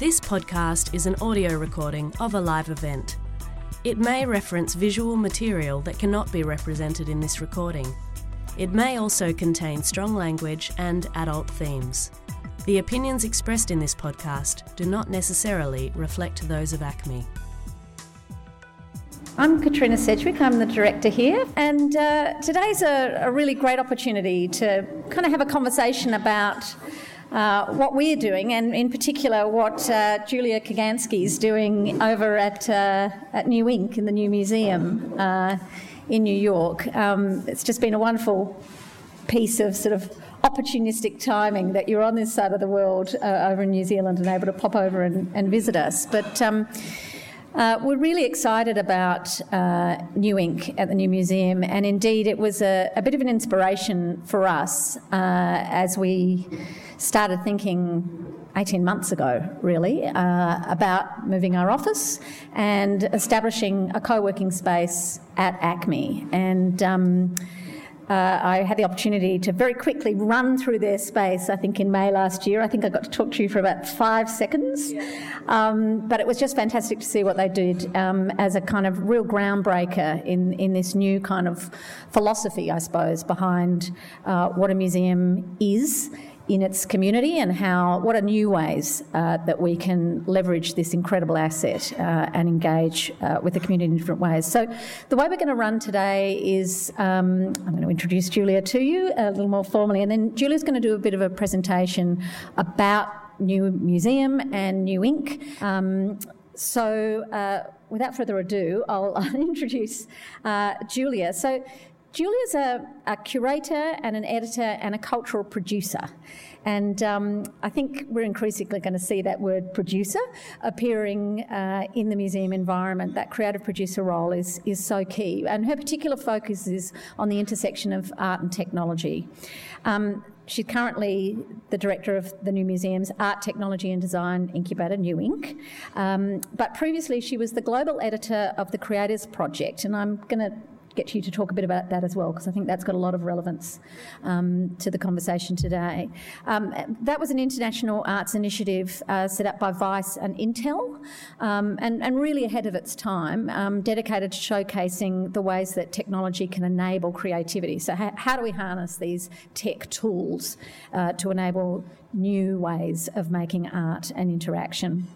This podcast is an audio recording of a live event. It may reference visual material that cannot be represented in this recording. It may also contain strong language and adult themes. The opinions expressed in this podcast do not necessarily reflect those of ACMI. I'm Katrina Sedgwick, I'm the director here, and uh, today's a, a, really great opportunity to kind of have a conversation about uh, what we're doing, and in particular what uh, Julia Kaganskiy is doing over at, uh, at New Inc. in the new museum uh, in New York. Um, it's just been a wonderful piece of sort of opportunistic timing that you're on this side of the world uh, over in New Zealand and able to pop over and, and visit us. But um, uh, we're really excited about uh, New Inc at the New Museum, and indeed, it was a, a bit of an inspiration for us uh, as we started thinking 18 months ago, really, uh, about moving our office and establishing a co working space at ACMI. And um, uh, I had the opportunity to very quickly run through their space, I think in May last year. I think I got to talk to you for about five seconds. Um, but it was just fantastic to see what they did um, as a kind of real groundbreaker in, in this new kind of philosophy, I suppose, behind uh, what a museum is in its community and how what are new ways uh, that we can leverage this incredible asset uh, and engage uh, with the community in different ways. So the way we're going to run today is um, I'm going to introduce Julia to you a little more formally, and then Julia's going to do a bit of a presentation about New Museum and New Inc. Um, so uh, without further ado, I'll, introduce uh, Julia. So Julia's a, a, curator and an editor and a cultural producer. And um, I think we're increasingly going to see that word producer appearing uh, in the museum environment. That creative producer role is, is so key. And her particular focus is on the intersection of art and technology. Um, She's currently the director of the New Museum's Art, Technology and Design Incubator, New Inc. Um, but previously, she was the global editor of the Creators Project, and I'm going to get you to talk a bit about that as well, because I think that's got a lot of relevance um, to the conversation today. Um, that was an international arts initiative uh, set up by Vice and Intel, um, and, and, really ahead of its time, um, dedicated to showcasing the ways that technology can enable creativity. So, ha- how do we harness these tech tools uh, to enable new ways of making art and interaction?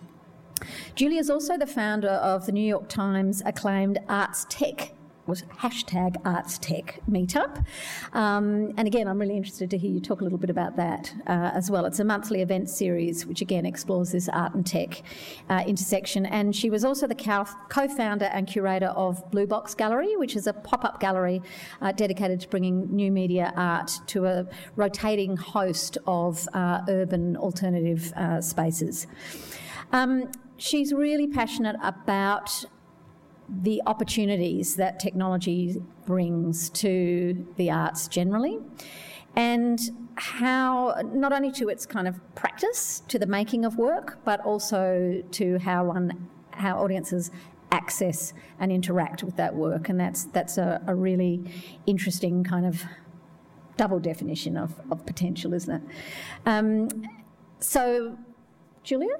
Julia is also the founder of the New York Times acclaimed Arts Tech was hashtag Arts Tech Meetup. Um, and again, I'm really interested to hear you talk a little bit about that uh, as well. It's a monthly event series which again explores this art and tech uh, intersection. And she was also the co founder and curator of Blue Box Gallery, which is a pop up gallery uh, dedicated to bringing new media art to a rotating host of uh, urban alternative uh, spaces. Um, she's really passionate about the opportunities that technology brings to the arts generally, and how not only to its kind of practice, to the making of work, but also to how one how audiences access and interact with that work, and that's that's a, a really interesting kind of double definition of, of potential, isn't it? Um, so, Julia,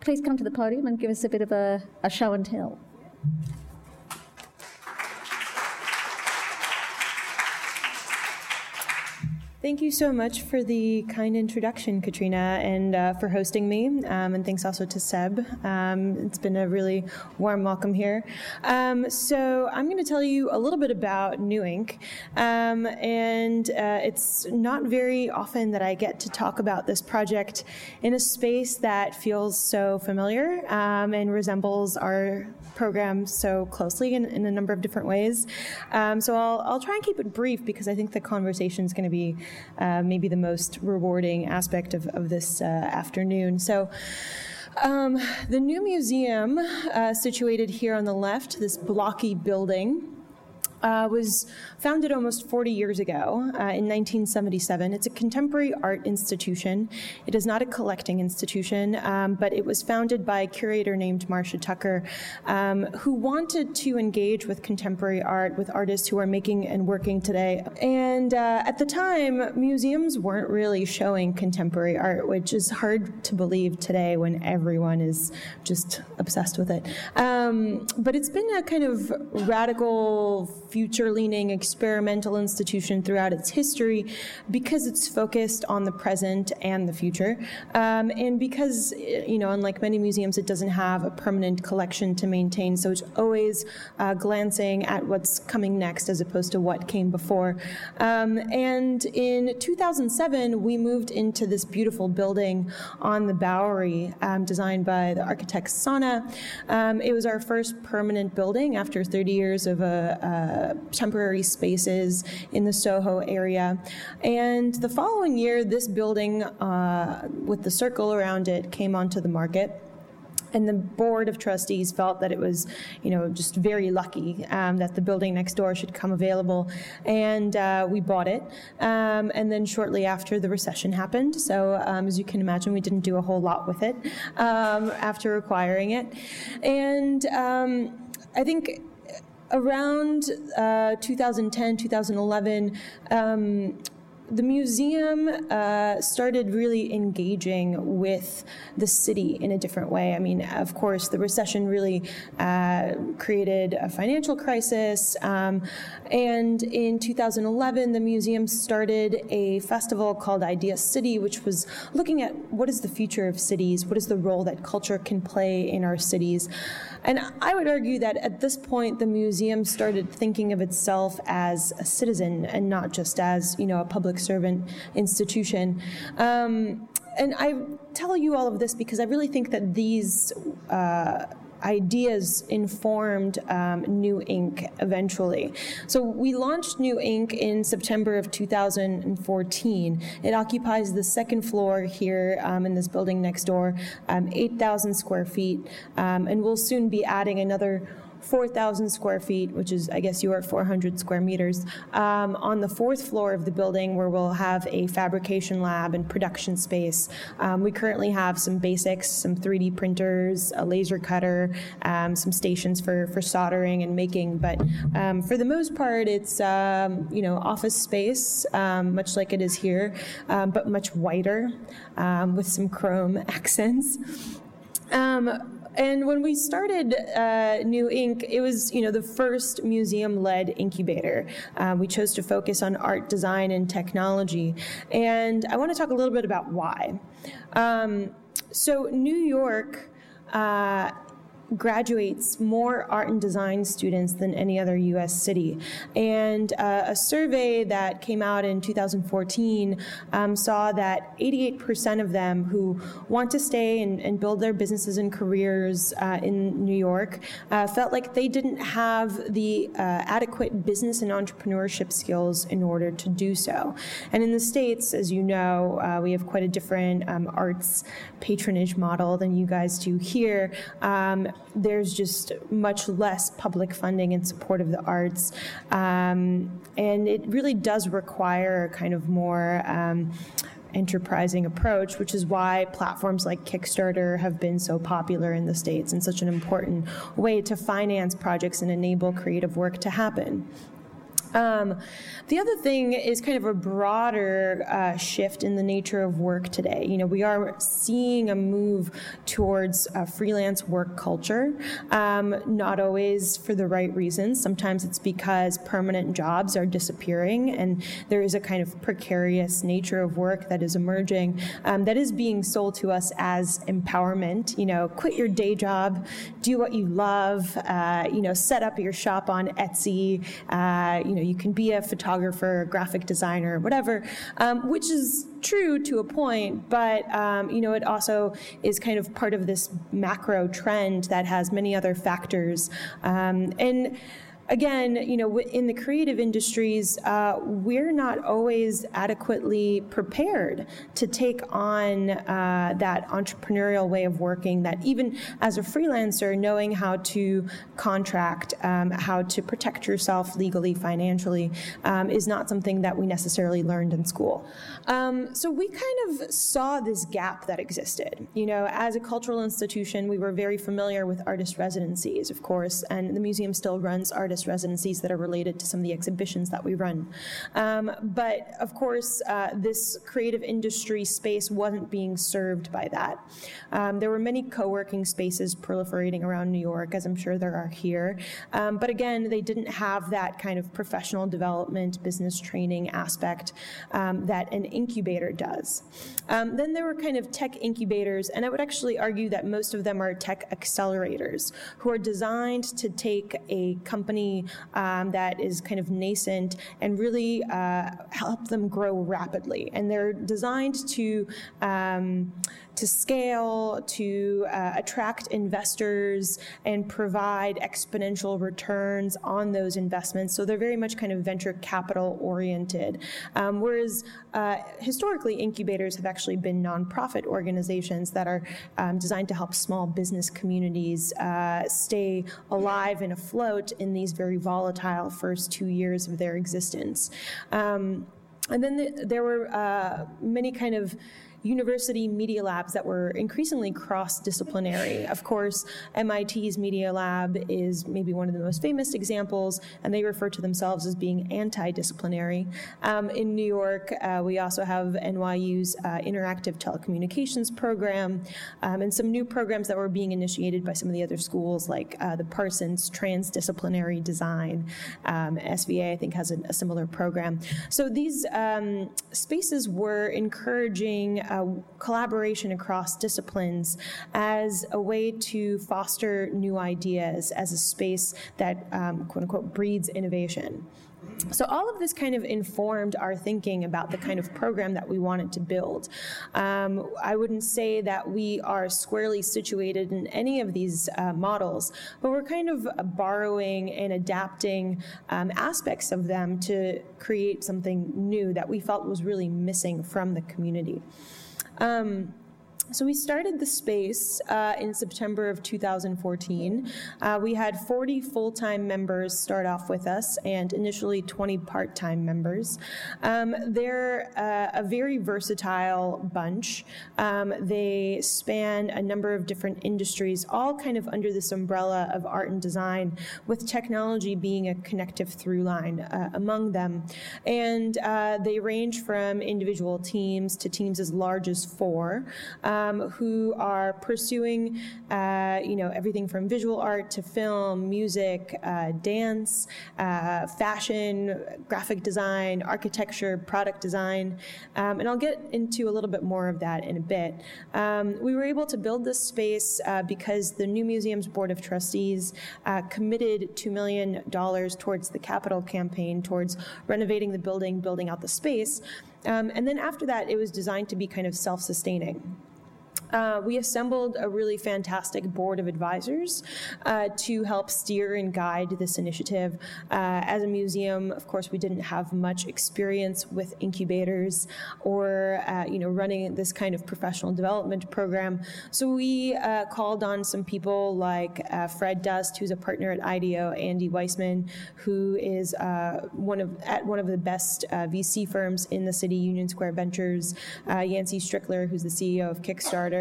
please come to the podium and give us a bit of a, a show and tell. Thank you so much for the kind introduction, Katrina, and uh, for hosting me. Um, and thanks also to Seb. Um, it's been a really warm welcome here. Um, so, I'm going to tell you a little bit about New Inc. Um, and uh, it's not very often that I get to talk about this project in a space that feels so familiar um, and resembles our program so closely in, in, a number of different ways. Um, so, I'll, I'll try and keep it brief because I think the conversation is going to be uh, maybe the most rewarding aspect of, of this uh, afternoon. So, um, the new museum, uh, situated here on the left, this blocky building, uh, was founded almost 40 years ago uh, in 1977. It's a contemporary art institution. It is not a collecting institution, um, but it was founded by a curator named Marcia Tucker, um, who wanted to engage with contemporary art, with artists who are making and working today. And uh, at the time, museums weren't really showing contemporary art, which is hard to believe today when everyone is just obsessed with it. Um, but it's been a kind of radical future leaning experimental institution throughout its history because it's focused on the present and the future. Um, and because, you know, unlike many museums, it doesn't have a permanent collection to maintain. So it's always uh, glancing at what's coming next as opposed to what came before. Um, and in 2007, we moved into this beautiful building on the Bowery, um, designed by the architect SANAA. Um, it was our first permanent building after 30 years of a, a temporary spaces in the Soho area. And the following year, this building uh, with the circle around it came onto the market and the board of trustees felt that it was, you know, just very lucky um, that the building next door should come available, and uh, we bought it. Um, and then shortly after, the recession happened. So um, as you can imagine, we didn't do a whole lot with it um, after acquiring it, and um, I think around uh, 2010, 2011, um, the museum uh, started really engaging with the city in a different way. I mean, of course, the recession really uh, created a financial crisis. Um, and in 2011, the museum started a festival called Idea City, which was looking at what is the future of cities, what is the role that culture can play in our cities. And I would argue that at this point, the museum started thinking of itself as a citizen and not just as, you know, a public servant institution. Um, and I tell you all of this because I really think that these uh, ideas informed um, New Inc. eventually. So we launched New Inc. in September of 2014. It occupies the second floor here um, in this building next door, um, 8,000 square feet, um, and we'll soon be adding another 4,000 square feet, which is, I guess, your 400 square meters, um, on the fourth floor of the building where we'll have a fabrication lab and production space. Um, we currently have some basics, some 3D printers, a laser cutter, um, some stations for, for soldering and making, but um, for the most part, it's, um, you know, office space, um, much like it is here, but much whiter with some chrome accents. Um, and when we started uh, New Inc, it was you know the first museum-led incubator. Uh, we chose to focus on art, design, and technology, and I want to talk a little bit about why. Um, so New York. Uh, graduates more art and design students than any other U.S. city. And uh, a survey that came out in 2014 um, saw that 88% of them who want to stay and, and build their businesses and careers uh, in New York uh, felt like they didn't have the uh, adequate business and entrepreneurship skills in order to do so. And in the States, as you know, uh, we have quite a different um, arts patronage model than you guys do here. Um, there's just much less public funding in support of the arts. Um, and it really does require a kind of more um, enterprising approach, which is why platforms like Kickstarter have been so popular in the States and such an important way to finance projects and enable creative work to happen. Um, the other thing is kind of a broader uh, shift in the nature of work today. You know, we are seeing a move towards a freelance work culture, um, not always for the right reasons. Sometimes it's because permanent jobs are disappearing and there is a kind of precarious nature of work that is emerging um, that is being sold to us as empowerment. You know, quit your day job, do what you love, uh, you know, set up your shop on Etsy, uh, you know, you can be a photographer, a graphic designer, whatever, um, which is true to a point, but um, you know it also is kind of part of this macro trend that has many other factors. Um, and again, you know, in the creative industries, uh, we're not always adequately prepared to take on uh, that entrepreneurial way of working. That even as a freelancer, knowing how to contract, um, how to protect yourself legally, financially, um, is not something that we necessarily learned in school. Um, so we kind of saw this gap that existed. You know, as a cultural institution, we were very familiar with artist residencies, of course, and the museum still runs artist artist residencies that are related to some of the exhibitions that we run. Um, but of course, uh, this creative industry space wasn't being served by that. Um, there were many co working spaces proliferating around New York, as I'm sure there are here. Um, but again, they didn't have that kind of professional development, business training aspect um, that an incubator does. Um, then there were kind of tech incubators, and I would actually argue that most of them are tech accelerators who are designed to take a company um, that is kind of nascent and really uh, help them grow rapidly. And they're designed to um, to scale, to uh, attract investors, and provide exponential returns on those investments. So they're very much kind of venture capital oriented. Um, whereas uh, historically, incubators have actually been nonprofit organizations that are um, designed to help small business communities uh, stay alive and afloat in these very volatile first two years of their existence. Um, and then the, there were uh, many kind of university media labs that were increasingly cross disciplinary. Of course, MIT's Media Lab is maybe one of the most famous examples, and they refer to themselves as being anti disciplinary. Um, in New York, uh, we also have NYU's uh, Interactive Telecommunications program um, and some new programs that were being initiated by some of the other schools, like uh, the Parsons Transdisciplinary Design. Um, SVA, I think, has a, a, similar program. So these um, spaces were encouraging uh, collaboration across disciplines as a way to foster new ideas as a space that, um, quote unquote, breeds innovation. So all of this kind of informed our thinking about the kind of program that we wanted to build. Um, I wouldn't say that we are squarely situated in any of these uh, models, but we're kind of borrowing and adapting um, aspects of them to create something new that we felt was really missing from the community. Um, so we started the space uh, in September of 2014. Uh, we had 40 full-time members start off with us, and initially 20 part-time members. Um, they're uh, a very versatile bunch. Um, they span a number of different industries, all kind of under this umbrella of art and design, with technology being a connective through line uh, among them. And uh, they range from individual teams to teams as large as four um, who are pursuing, uh, you know, everything from visual art to film, music, uh, dance, uh, fashion, graphic design, architecture, product design, um, and I'll get into a little bit more of that in a bit. Um, we were able to build this space uh, because the New Museum's Board of Trustees uh, committed $2 million towards the capital campaign, towards renovating the building, building out the space. Um, and then after that, it was designed to be kind of self sustaining. Uh, we assembled a really fantastic board of advisors uh, to help steer and guide this initiative. Uh, as a museum, of course, we didn't have much experience with incubators or, uh, you know, running this kind of professional development program. So we uh, called on some people like Fred Dust, who's a partner at IDEO, Andy Weissman, who is one of at one of the best VC firms in the city, Union Square Ventures, Yancey Strickler, who's the CEO of Kickstarter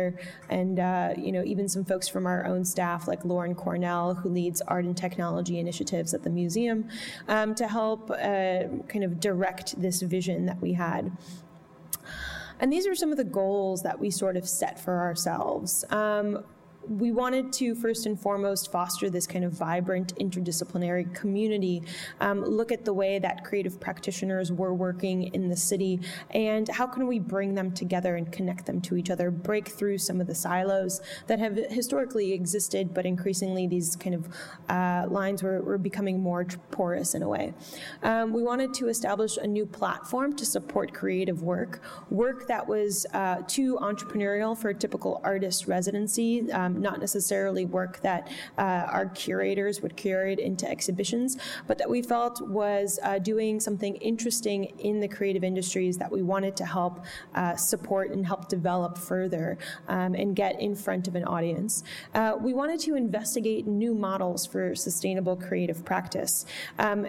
and uh, you know even some folks from our own staff like Lauren Cornell, who leads art and technology initiatives at the museum, um, to help uh, kind of direct this vision that we had. And these are some of the goals that we sort of set for ourselves. Um, we wanted to first and foremost foster this kind of vibrant interdisciplinary community, um, look at the way that creative practitioners were working in the city, and how can we bring them together and connect them to each other, break through some of the silos that have historically existed, but increasingly these kind of uh, lines were, were, becoming more porous in a way. Um, we wanted to establish a new platform to support creative work, work that was uh, too entrepreneurial for a typical artist residency. Um, not necessarily work that uh, our curators would curate into exhibitions, but that we felt was uh, doing something interesting in the creative industries that we wanted to help uh, support and help develop further um, and get in front of an audience. Uh, we wanted to investigate new models for sustainable creative practice. Um,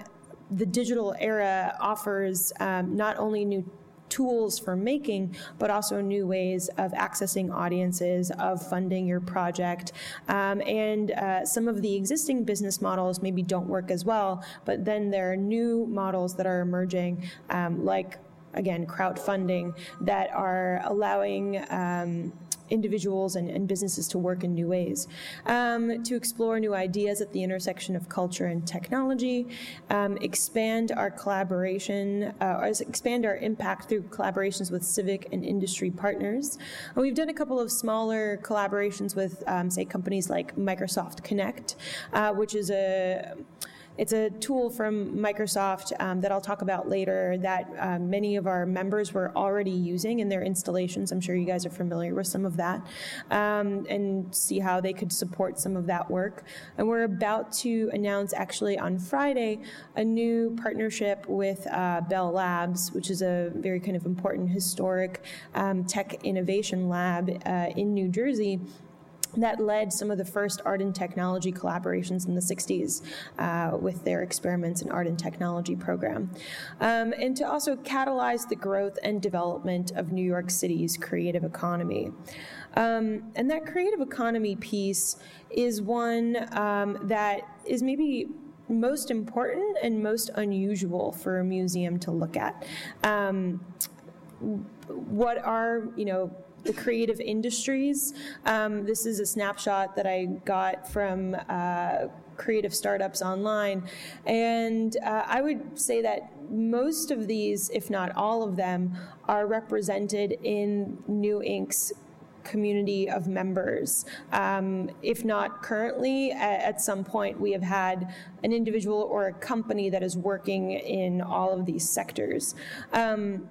the digital era offers um, not only new tools for making, but also new ways of accessing audiences, of funding your project. Um, and uh, some of the existing business models maybe don't work as well, but then there are new models that are emerging, um, like again, crowdfunding, that are allowing um, individuals and, and, businesses to work in new ways, um, to explore new ideas at the intersection of culture and technology, um, expand our collaboration, uh, expand our impact through collaborations with civic and industry partners. And we've done a couple of smaller collaborations with, um, say, companies like Microsoft Kinect, uh, which is a it's a tool from Microsoft um, that I'll talk about later that uh, many of our members were already using in their installations. I'm sure you guys are familiar with some of that um, and see how they could support some of that work. And we're about to announce actually on Friday a new partnership with uh, Bell Labs, which is a very kind of important historic um, tech innovation lab uh, in New Jersey that led some of the first art and technology collaborations in the 60s uh, with their experiments in art and technology program. Um, and to also catalyze the growth and development of New York City's creative economy. Um, and that creative economy piece is one um, that is maybe most important and most unusual for a museum to look at. Um, what are, you know, the creative industries. Um, this is a snapshot that I got from uh, creative startups online. And uh, I would say that most of these, if not all of them, are represented in New Inc.'s community of members. Um, if not currently, at, at, some point we have had an individual or a company that is working in all of these sectors. Um,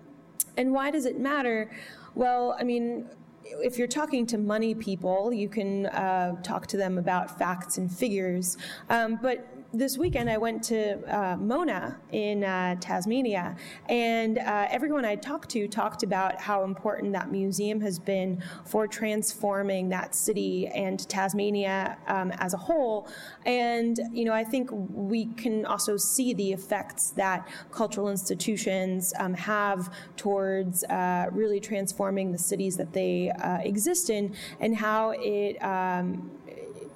and why does it matter? Well, I mean, if you're talking to money people, you can uh, talk to them about facts and figures. Um, but this weekend I went to uh, Mona in uh, Tasmania, and uh, everyone I talked to talked about how important that museum has been for transforming that city and Tasmania um, as a whole. And you know, I think we can also see the effects that cultural institutions um, have towards uh, really transforming the cities that they uh, exist in, and how it um,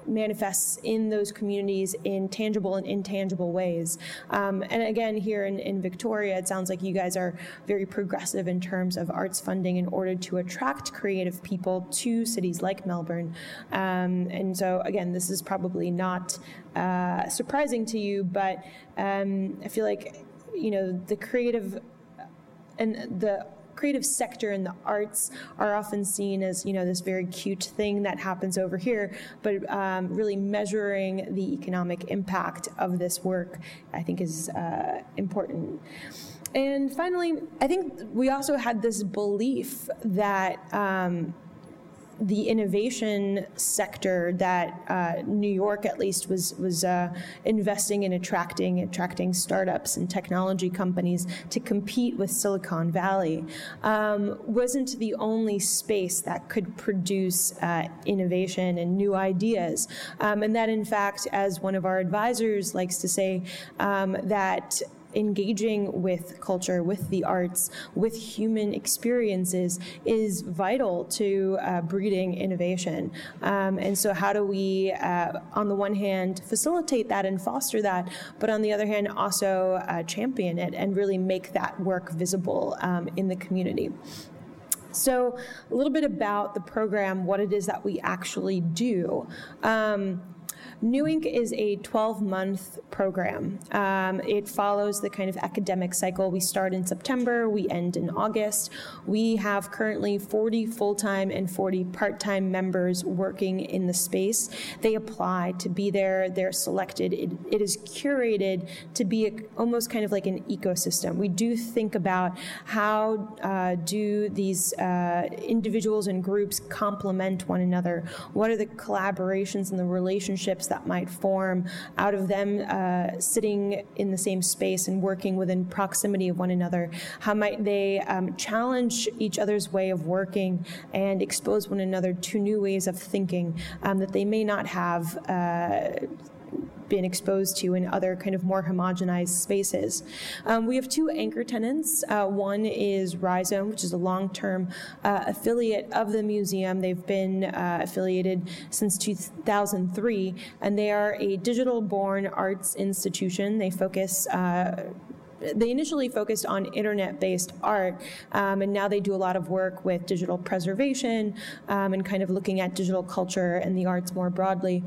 manifests in those communities in tangible and intangible ways. Um, and again, here in, in Victoria, it sounds like you guys are very progressive in terms of arts funding in order to attract creative people to cities like Melbourne. Um, and so, again, this is probably not uh, surprising to you, but um, I feel like, you know, the creative and the creative sector and the arts are often seen as you know this very cute thing that happens over here, but um, really measuring the economic impact of this work, I think, is uh, important. And finally, I think we also had this belief that. Um, the innovation sector that uh, New York, at least, was was uh, investing in attracting attracting startups and technology companies to compete with Silicon Valley um, wasn't the only space that could produce uh, innovation and new ideas, um, and that in fact, as one of our advisors likes to say, um, that engaging with culture, with the arts, with human experiences is vital to uh, breeding innovation. Um, and so, how do we, uh, on the one hand, facilitate that and foster that, but on the other hand, also uh, champion it and really make that work visible um, in the community? So, a little bit about the program, what it is that we actually do. Um, New Inc is a 12 month program. Um, it follows the kind of academic cycle. We start in September, we end in August. We have currently 40 full time and 40 part time members working in the space. They apply to be there, they're selected. it, it is curated to be a, almost kind of like an ecosystem. We do think about how uh, do these uh, individuals and groups complement one another? What are the collaborations and the relationships that might form out of them uh, sitting in the same space and working within proximity of one another? How might they um, challenge each other's way of working and expose one another to new ways of thinking um, that they may not have? Uh, been exposed to in other kind of more homogenized spaces. Um, we have two anchor tenants. Uh, one is Rhizome, which is a long-term uh, affiliate of the museum. They've been uh, affiliated since 2003, and they are a digital-born arts institution. They focus uh, they initially focused on internet-based art, um, and now they do a lot of work with digital preservation um, and kind of looking at digital culture and the arts more broadly.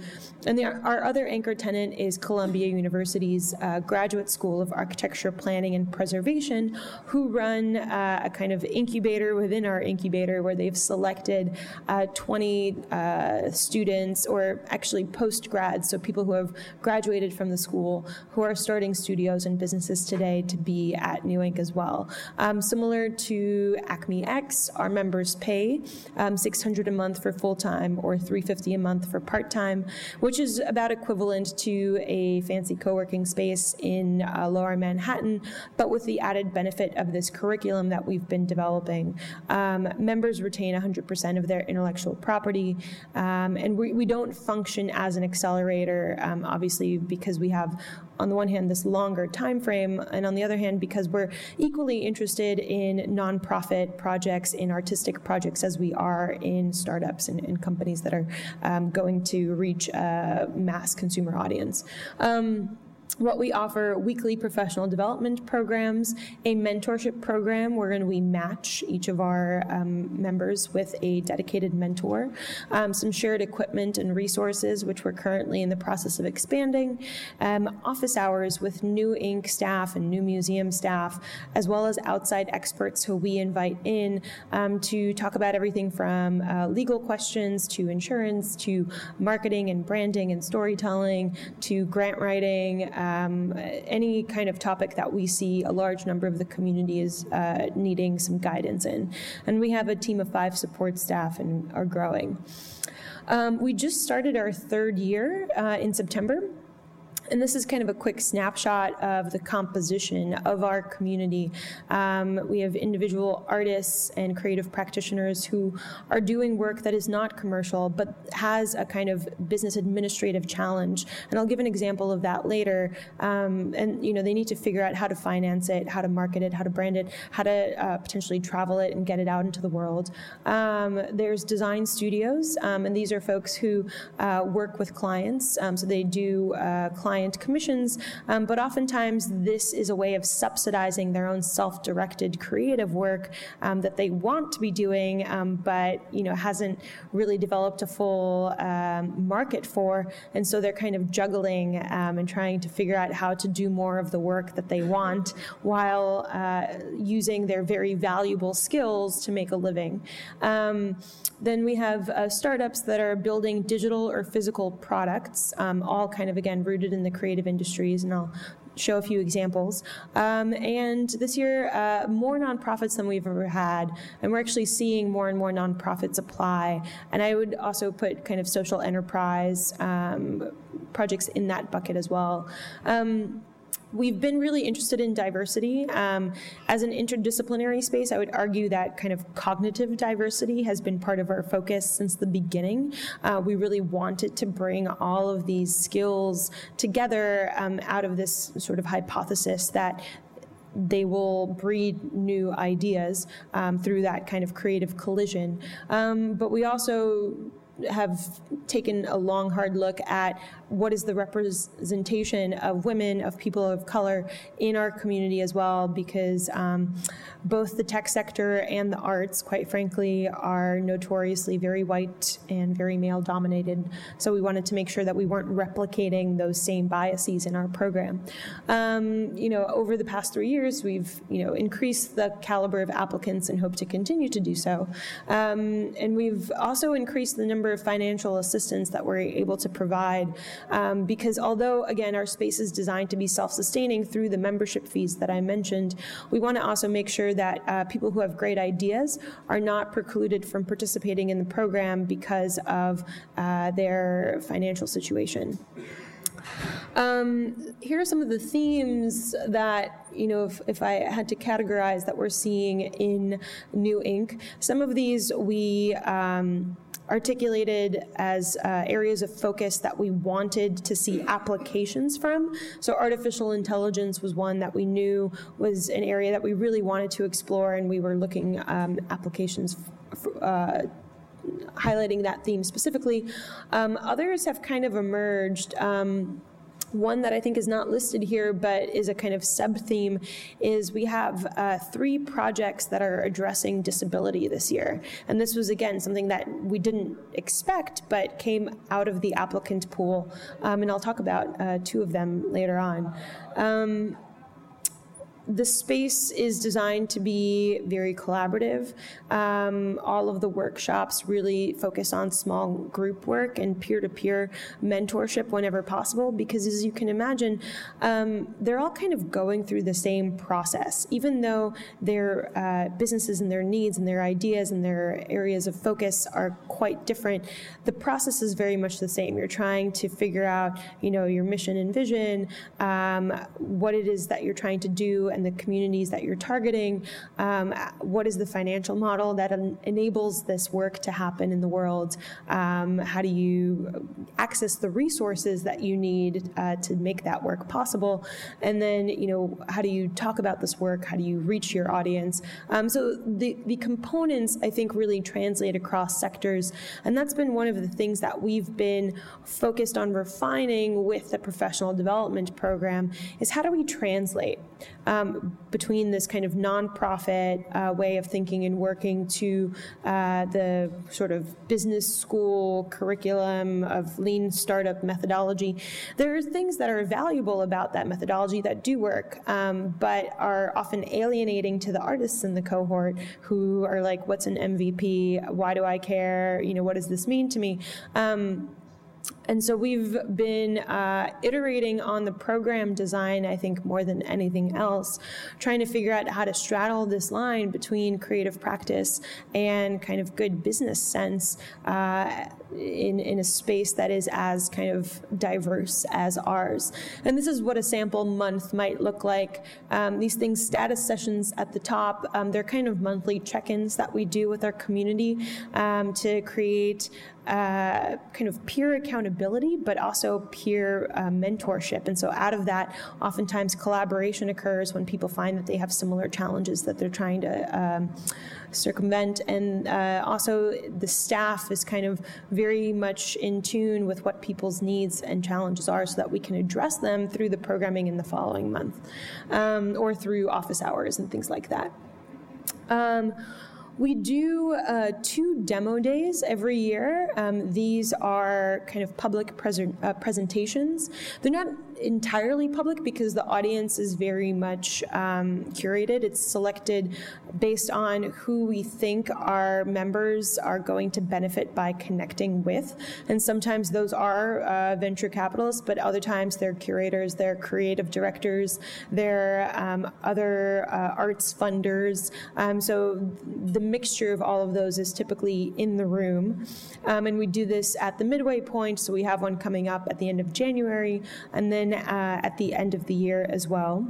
And the, our other anchor tenant is Columbia University's uh, Graduate School of Architecture, Planning, and Preservation, who run uh, a kind of incubator within our incubator where they've selected uh, 20 uh, students, or actually post grads, so people who have graduated from the school, who are starting studios and businesses today to be at New Inc as well. Um, similar to ACMI X, our members pay um, 600 a month for full time or 350 a month for part time, which is about equivalent to a fancy co working space in uh, Lower Manhattan, but with the added benefit of this curriculum that we've been developing. Um, members retain 100% of their intellectual property, um, and we, we don't function as an accelerator, um, obviously, because we have on the one hand this longer time frame and on the other hand because we're equally interested in nonprofit projects in artistic projects as we are in startups and, and companies that are um, going to reach a mass consumer audience. Um, what we offer weekly professional development programs, a mentorship program wherein we match each of our um, members with a dedicated mentor, um, some shared equipment and resources, which we're currently in the process of expanding, um, office hours with new Inc staff and new museum staff, as well as outside experts who we invite in um, to talk about everything from uh, legal questions to insurance to marketing and branding and storytelling to grant writing um, any kind of topic that we see a large number of the community is uh, needing some guidance in. And we have a team of five support staff and are growing. Um, we just started our third year uh, in September. And this is kind of a quick snapshot of the composition of our community. Um, we have individual artists and creative practitioners who are doing work that is not commercial but has a kind of business administrative challenge. And I'll give an example of that later. Um, and you know, they need to figure out how to finance it, how to market it, how to brand it, how to uh, potentially travel it and get it out into the world. Um, there's design studios, um, and these are folks who uh, work with clients. Um, so they do uh, client client commissions, um, but oftentimes this is a way of subsidizing their own self-directed creative work um, that they want to be doing, um, but you know hasn't really developed a full um, market for, and so they're kind of juggling um, and trying to figure out how to do more of the work that they want while uh, using their very valuable skills to make a living. Um, then we have uh, startups that are building digital or physical products, all kind of again rooted in the creative industries, and I'll show a few examples. Um, and this year, uh, more nonprofits than we've ever had, and we're actually seeing more and more nonprofits apply. And I would also put kind of social enterprise um, projects in that bucket as well. Um, we've been really interested in diversity. Um, as an interdisciplinary space, I would argue that kind of cognitive diversity has been part of our focus since the beginning. Uh, we really wanted to bring all of these skills together um, out of this sort of hypothesis that they will breed new ideas um, through that kind of creative collision. Um, but we also have taken a long, hard look at what is the representation of women, of people of color in our community as well, because um, both the tech sector and the arts, quite frankly, are notoriously very white and very male dominated. So we wanted to make sure that we weren't replicating those same biases in our program. Um, you know, over the past three years, we've you know increased the caliber of applicants and hope to continue to do so. Um, and we've also increased the number of financial assistance that we're able to provide um, because although, again, our space is designed to be self-sustaining through the membership fees that I mentioned, we want to also make sure that uh, people who have great ideas are not precluded from participating in the program because of uh, their financial situation. Um, here are some of the themes that, you know, if, if, I had to categorize that we're seeing in New Inc. Some of these we um, articulated as uh, areas of focus that we wanted to see applications from. So, artificial intelligence was one that we knew was an area that we really wanted to explore, and we were looking um, applications. Uh, highlighting that theme specifically. Um, others have kind of emerged. Um, one that I think is not listed here, but is a kind of sub theme, is we have uh, three projects that are addressing disability this year. And this was, again, something that we didn't expect, but came out of the applicant pool. Um, and I'll talk about uh, two of them later on. Um, the space is designed to be very collaborative. Um, all of the workshops really focus on small group work and peer to peer mentorship whenever possible, because as you can imagine, um, they're all kind of going through the same process. Even though their uh, businesses and their needs and their ideas and their areas of focus are quite different, the process is very much the same. You're trying to figure out, you know, your mission and vision, um, what it is that you're trying to do and the communities that you're targeting. Um, what is the financial model that en- enables this work to happen in the world? Um, how do you access the resources that you need uh, to make that work possible? And then, you know, how do you talk about this work? How do you reach your audience? Um, so the, the components, I think, really translate across sectors. And that's been one of the things that we've been focused on refining with the professional development program is how do we translate um, between this kind of nonprofit uh, way of thinking and working to uh, the sort of business school curriculum of lean startup methodology. There are things that are valuable about that methodology that do work, um, but are often alienating to the artists in the cohort who are like, "What's an MVP? Why do I care? You know, what does this mean to me?" Um, and so we've been uh, iterating on the program design, I think, more than anything else, trying to figure out how to straddle this line between creative practice and kind of good business sense uh, in, in a space that is as kind of diverse as ours. And this is what a sample month might look like. Um, these things, status sessions at the top, um, they're kind of monthly check ins that we do with our community um, to create uh, kind of peer accountability, but also peer uh, mentorship. And so, out of that, oftentimes collaboration occurs when people find that they have similar challenges that they're trying to um, circumvent. And uh, also, the staff is kind of very much in tune with what people's needs and challenges are so that we can address them through the programming in the following month um, or through office hours and things like that. Um, we do uh, two demo days every year. Um, these are kind of public uh, presentations. They're not entirely public because the audience is very much um, curated. It's selected based on who we think our members are going to benefit by connecting with. And sometimes those are uh, venture capitalists, but other times they're curators, they're creative directors, they're um, other uh, arts funders. Um, so the mixture of all of those is typically in the room. Um, and we do this at the midway point, so we have one coming up at the end of January, and then uh, at the end of the year as well.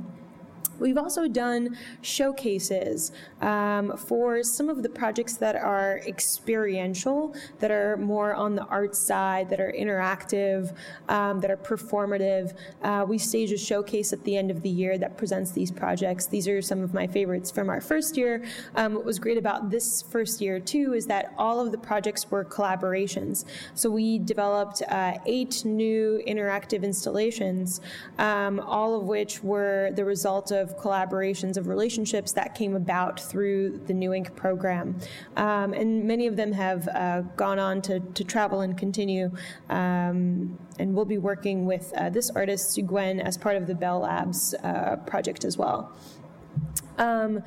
We've also done showcases um, for some of the projects that are experiential, that are more on the art side, that are interactive, um, that are performative. Uh, we stage a showcase at the end of the year that presents these projects. These are some of my favorites from our first year. Um, what was great about this first year, too, is that all of the projects were collaborations. So we developed uh, eight new interactive installations, um, all of which were the result of collaborations of relationships that came about through the New Inc program. Um, and many of them have uh, gone on to, to travel and continue. Um, and we'll be working with uh, this artist, Gwen, as part of the Bell Labs uh, project as well. Um,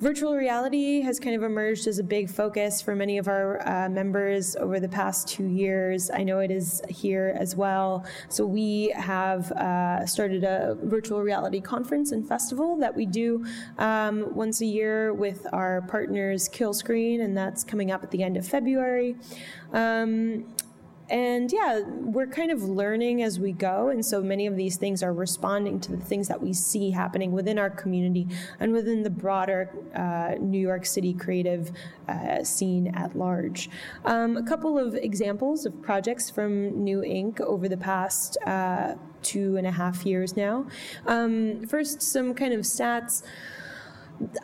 Virtual reality has kind of emerged as a big focus for many of our uh, members over the past two years. I know it is here as well. So we have uh, started a virtual reality conference and festival that we do um, once a year with our partners Killscreen, and that's coming up at the end of February. Um, and yeah, we're kind of learning as we go. And so many of these things are responding to the things that we see happening within our community and within the broader uh, New York City creative uh, scene at large. Um, a couple of examples of projects from New Inc over the past uh, two and a half years now. Um, first, some kind of stats.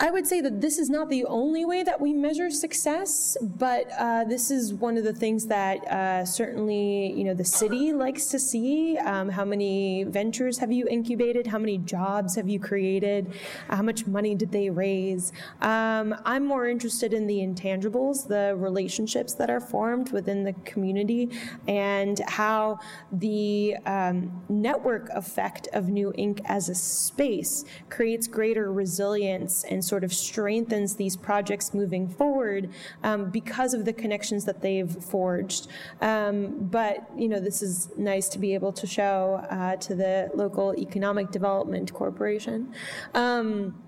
I would say that this is not the only way that we measure success, but uh, this is one of the things that uh, certainly you know the city likes to see. Um, how many ventures have you incubated? How many jobs have you created? How much money did they raise? Um, I'm more interested in the intangibles, the relationships that are formed within the community, and how the um, network effect of New Inc. as a space creates greater resilience and sort of strengthens these projects moving forward um, because of the connections that they've forged. Um, but, you know, this is nice to be able to show uh, to the local economic development corporation. Um,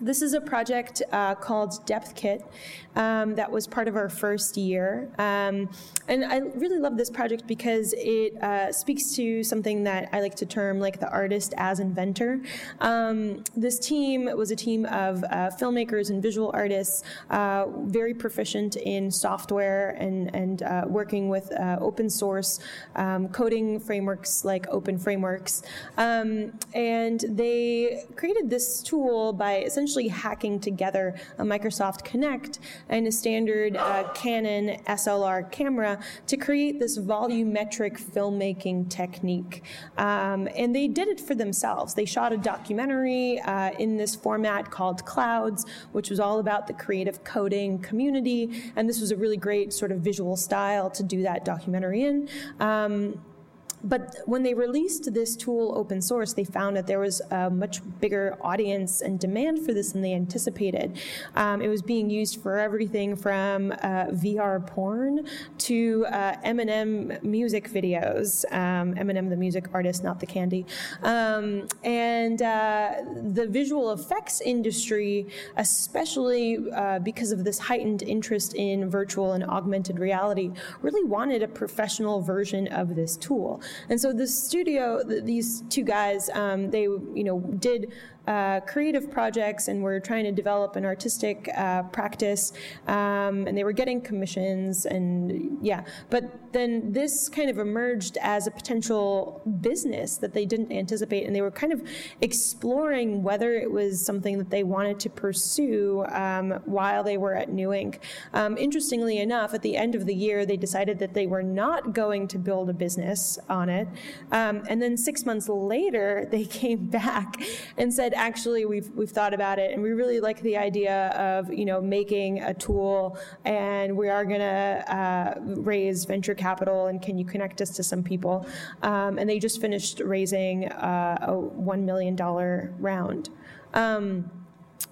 this is a project uh, called Depthkit um, that was part of our first year. Um, and I really love this project because it uh, speaks to something that I like to term like the artist as inventor. Um, this team was a team of uh, filmmakers and visual artists, uh, very proficient in software and, and uh, working with uh, open source um, coding frameworks like openFrameworks. Um, and they created this tool by essentially hacking together a Microsoft Kinect and a standard uh, Canon SLR camera to create this volumetric filmmaking technique. Um, and they did it for themselves. They shot a documentary uh, in this format called Clouds, which was all about the creative coding community. And this was a really great sort of visual style to do that documentary in. Um, but when they released this tool open source, they found that there was a much bigger audience and demand for this than they anticipated. Um, it was being used for everything from uh, VR porn to uh, Eminem music videos. Um, Eminem, the music artist, not the candy. Um, and uh, the visual effects industry, especially uh, because of this heightened interest in virtual and augmented reality, really wanted a professional version of this tool. And so the studio, these two guys, um, they you know did uh, creative projects and were trying to develop an artistic uh, practice, um, and they were getting commissions and yeah. But then this kind of emerged as a potential business that they didn't anticipate, and they were kind of exploring whether it was something that they wanted to pursue um, while they were at New Inc. Um, interestingly enough, at the end of the year, they decided that they were not going to build a business on it, um, and then six months later, they came back and said, actually we've we've thought about it, and we really like the idea of you know making a tool, and we are going to uh, raise venture capital, and can you connect us to some people? Um, and they just finished raising uh, a one million dollar round. Um,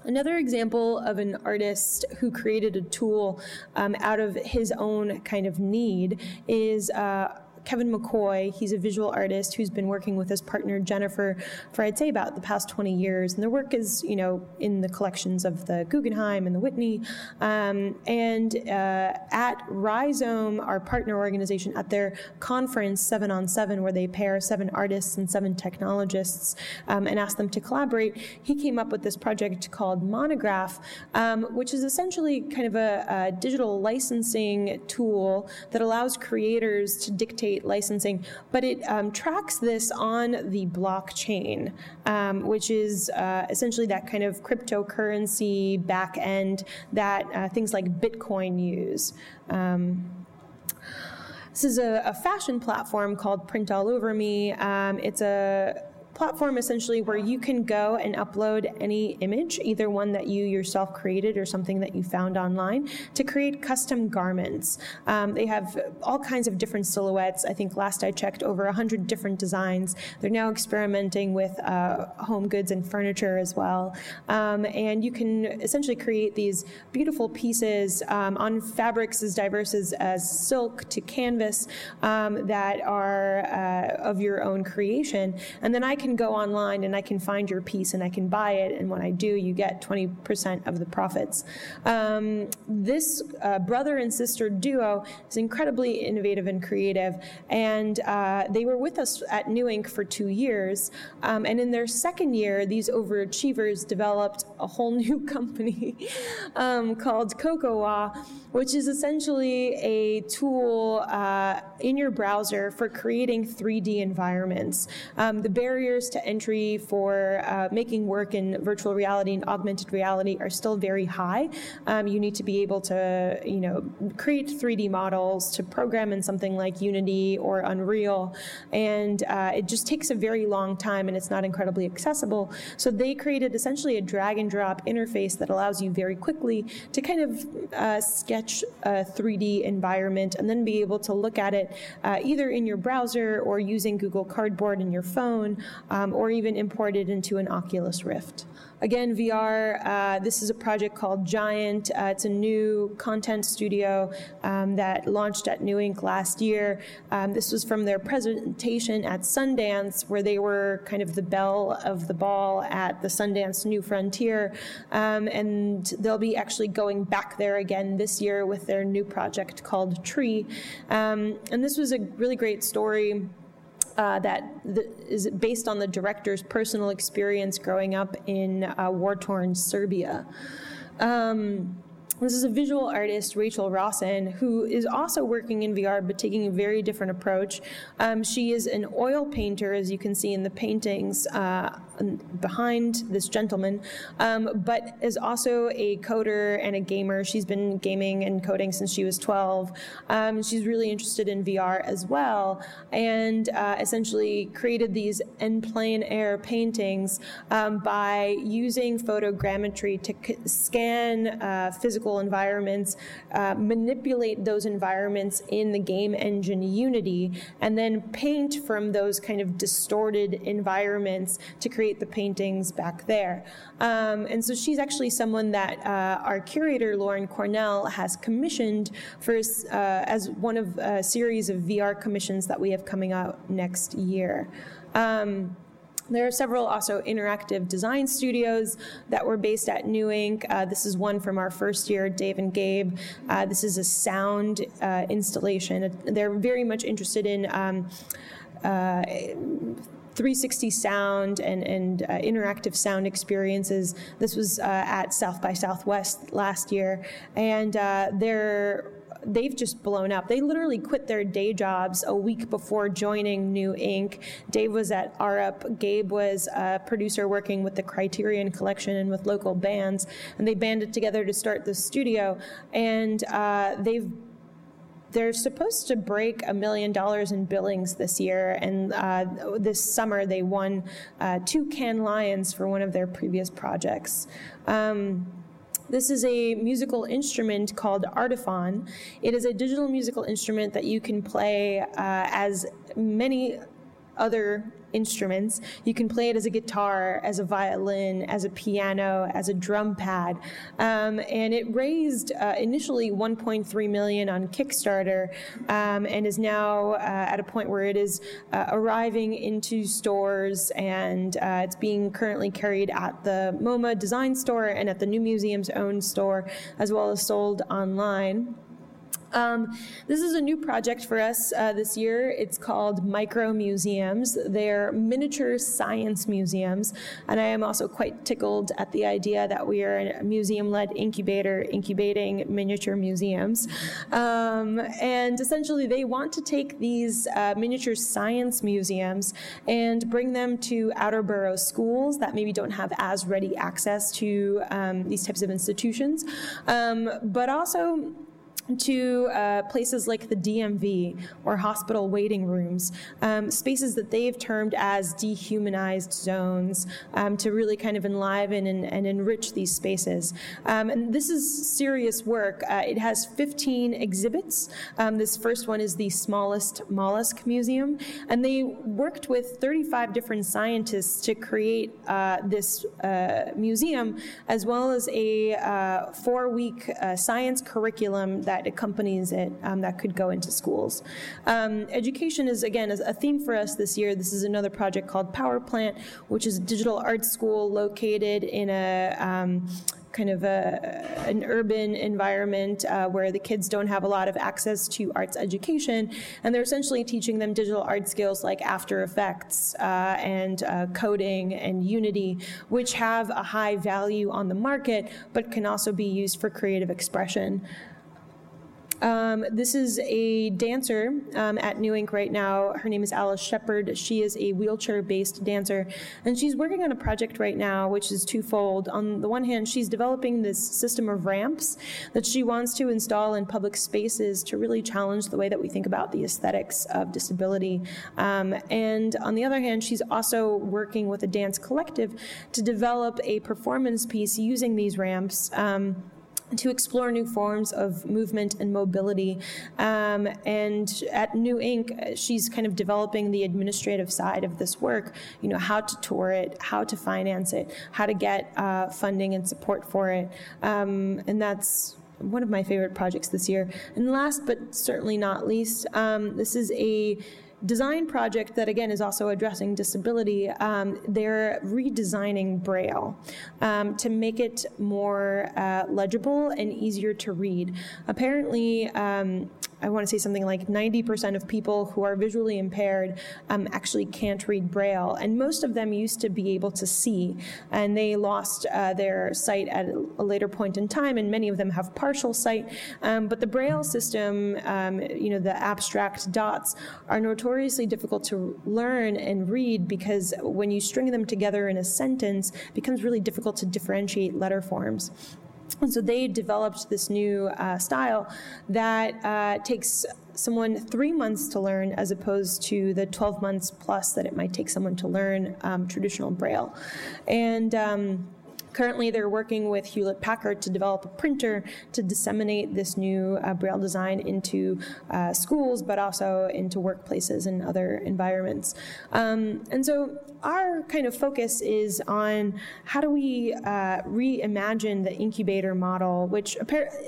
Another example of an artist who created a tool um, out of his own kind of need is uh, Kevin McCoy. He's a visual artist who's been working with his partner Jennifer for I'd say about the past 20 years, and their work is you know in the collections of the Guggenheim and the Whitney. Um, and uh, at Rhizome, our partner organization, at their conference Seven on Seven, where they pair seven artists and seven technologists um, and ask them to collaborate, he came up with this project called Monegraph, um, which is essentially kind of a, a digital licensing tool that allows creators to dictate licensing, but it um, tracks this on the blockchain, um, which is uh, essentially that kind of cryptocurrency back end that uh, things like Bitcoin use. Um, this is a, a, fashion platform called Print All Over Me. Um, it's a platform essentially where you can go and upload any image, either one that you yourself created or something that you found online, to create custom garments. Um, they have all kinds of different silhouettes. I think last I checked, over 100 different designs. They're now experimenting with uh, home goods and furniture as well. Um, and you can essentially create these beautiful pieces um, on fabrics as diverse as, as silk to canvas um, that are uh, of your own creation. And then I can can go online and I can find your piece and I can buy it. And when I do, you get 20% of the profits. Um, this uh, brother and sister duo is incredibly innovative and creative. And uh, they were with us at New Inc for two years. Um, and in their second year, these overachievers developed a whole new company um, called Cocoa, which is essentially a tool uh, in your browser for creating 3D environments. Um, the barrier barriers to entry for uh, making work in virtual reality and augmented reality are still very high. Um, you need to be able to, you know, create 3D models to program in something like Unity or Unreal, and uh, it just takes a very long time and it's not incredibly accessible. So they created essentially a drag and drop interface that allows you very quickly to kind of uh, sketch a 3D environment and then be able to look at it uh, either in your browser or using Google Cardboard in your phone um, or even imported into an Oculus Rift. Again, VR, uh, this is a project called Giant. Uh, it's a new content studio um, that launched at New Inc last year. Um, this was from their presentation at Sundance, where they were kind of the belle of the ball at the Sundance New Frontier. Um, and they'll be actually going back there again this year with their new project called Tree. Um, and this was a really great story uh, that is based on the director's personal experience growing up in uh, war torn Serbia. Um, this is a visual artist, Rachel Rossin, who is also working in VR but taking a very different approach. Um, she is an oil painter, as you can see in the paintings uh, behind this gentleman, um, but is also a coder and a gamer. She's been gaming and coding since she was 12. Um, she's really interested in VR as well, and uh, essentially created these en plein air paintings um, by using photogrammetry to c- scan uh, physical physical environments, uh, manipulate those environments in the game engine Unity, and then paint from those kind of distorted environments to create the paintings back there. Um, and so she's actually someone that uh, our curator, Lauren Cornell, has commissioned for uh, as one of a series of VR commissions that we have coming out next year. Um, there are several also interactive design studios that were based at New Inc. Uh, this is one from our first year, Dave and Gabe. Uh, this is a sound uh, installation. They're very much interested in. Um, uh, 360 sound and, and uh, interactive sound experiences. This was uh, at South by Southwest last year, and uh, they're they've just blown up. They literally quit their day jobs a week before joining New Inc. Dave was at Arup. Gabe was a producer working with the Criterion Collection and with local bands, and they banded together to start the studio. And uh, they've they're supposed to break a million dollars in billings this year, and uh, this summer they won uh, two Cannes Lions for one of their previous projects. Um, this is a musical instrument called Artiphon. It is a digital musical instrument that you can play uh, as many other instruments. You can play it as a guitar, as a violin, as a piano, as a drum pad. Um, and it raised uh, initially 1.3 million on Kickstarter um, and is now uh, at a point where it is uh, arriving into stores and uh, it's being currently carried at the MoMA Design Store and at the New Museum's own store, as well as sold online. Um, this is a new project for us uh, this year. It's called Micro Museums. They're miniature science museums, and I am also quite tickled at the idea that we are a museum-led incubator incubating miniature museums. Um, and essentially, they want to take these uh, miniature science museums and bring them to outer borough schools that maybe don't have as ready access to um, these types of institutions, um, but also to uh, places like the DMV or hospital waiting rooms, um, spaces that they've termed as dehumanized zones um, to really kind of enliven and, and enrich these spaces. Um, and this is serious work. Uh, it has 15 exhibits. Um, this first one is the smallest mollusk museum, and they worked with 35 different scientists to create uh, this uh, museum, as well as a uh, four-week uh, science curriculum that that accompanies it um, that could go into schools. Um, education is, again, is a theme for us this year. This is another project called Power Plant, which is a digital arts school located in a um, kind of a, an urban environment uh, where the kids don't have a lot of access to arts education, and they're essentially teaching them digital art skills like After Effects uh, and uh, coding and Unity, which have a high value on the market, but can also be used for creative expression. Um, this is a dancer um, at New Inc right now. Her name is Alice Sheppard. She is a wheelchair based dancer, and she's working on a project right now which is twofold. On the one hand, she's developing this system of ramps that she wants to install in public spaces to really challenge the way that we think about the aesthetics of disability. Um, and on the other hand, she's also working with a dance collective to develop a performance piece using these ramps. Um, to explore new forms of movement and mobility. Um, and at New Inc., she's kind of developing the administrative side of this work, you know, how to tour it, how to finance it, how to get uh, funding and support for it. Um, and that's one of my favorite projects this year. And last but certainly not least, um, this is a design project that again is also addressing disability. Um, they're redesigning Braille um, to make it more uh, legible and easier to read. Apparently, um, I want to say something like 90% of people who are visually impaired um, actually can't read Braille, and most of them used to be able to see, and they lost uh, their sight at a later point in time, and many of them have partial sight. Um, but the Braille system, um, you know, the abstract dots, are notoriously difficult to learn and read because when you string them together in a sentence, it becomes really difficult to differentiate letter forms. And so they developed this new uh, style that uh, takes someone three months to learn as opposed to the 12 months plus that it might take someone to learn um, traditional Braille. And um, Currently, they're working with Hewlett Packard to develop a printer to disseminate this new uh, Braille design into uh, schools, but also into workplaces and other environments. Um, and so our kind of focus is on how do we uh, reimagine the incubator model, which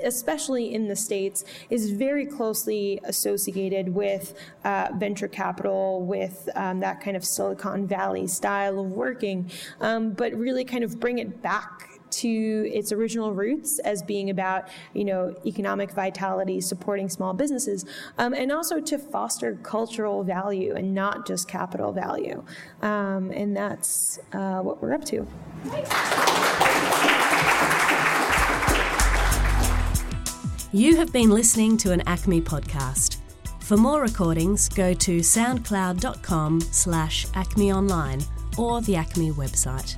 especially in the States is very closely associated with uh, venture capital, with um, that kind of Silicon Valley style of working, um, but really kind of bring it back back to its original roots as being about you know economic vitality supporting small businesses um, and also to foster cultural value and not just capital value. Um, and that's uh, what we're up to. You have been listening to an ACMI podcast. For more recordings go to soundcloud.com slash ACMI online or the ACMI website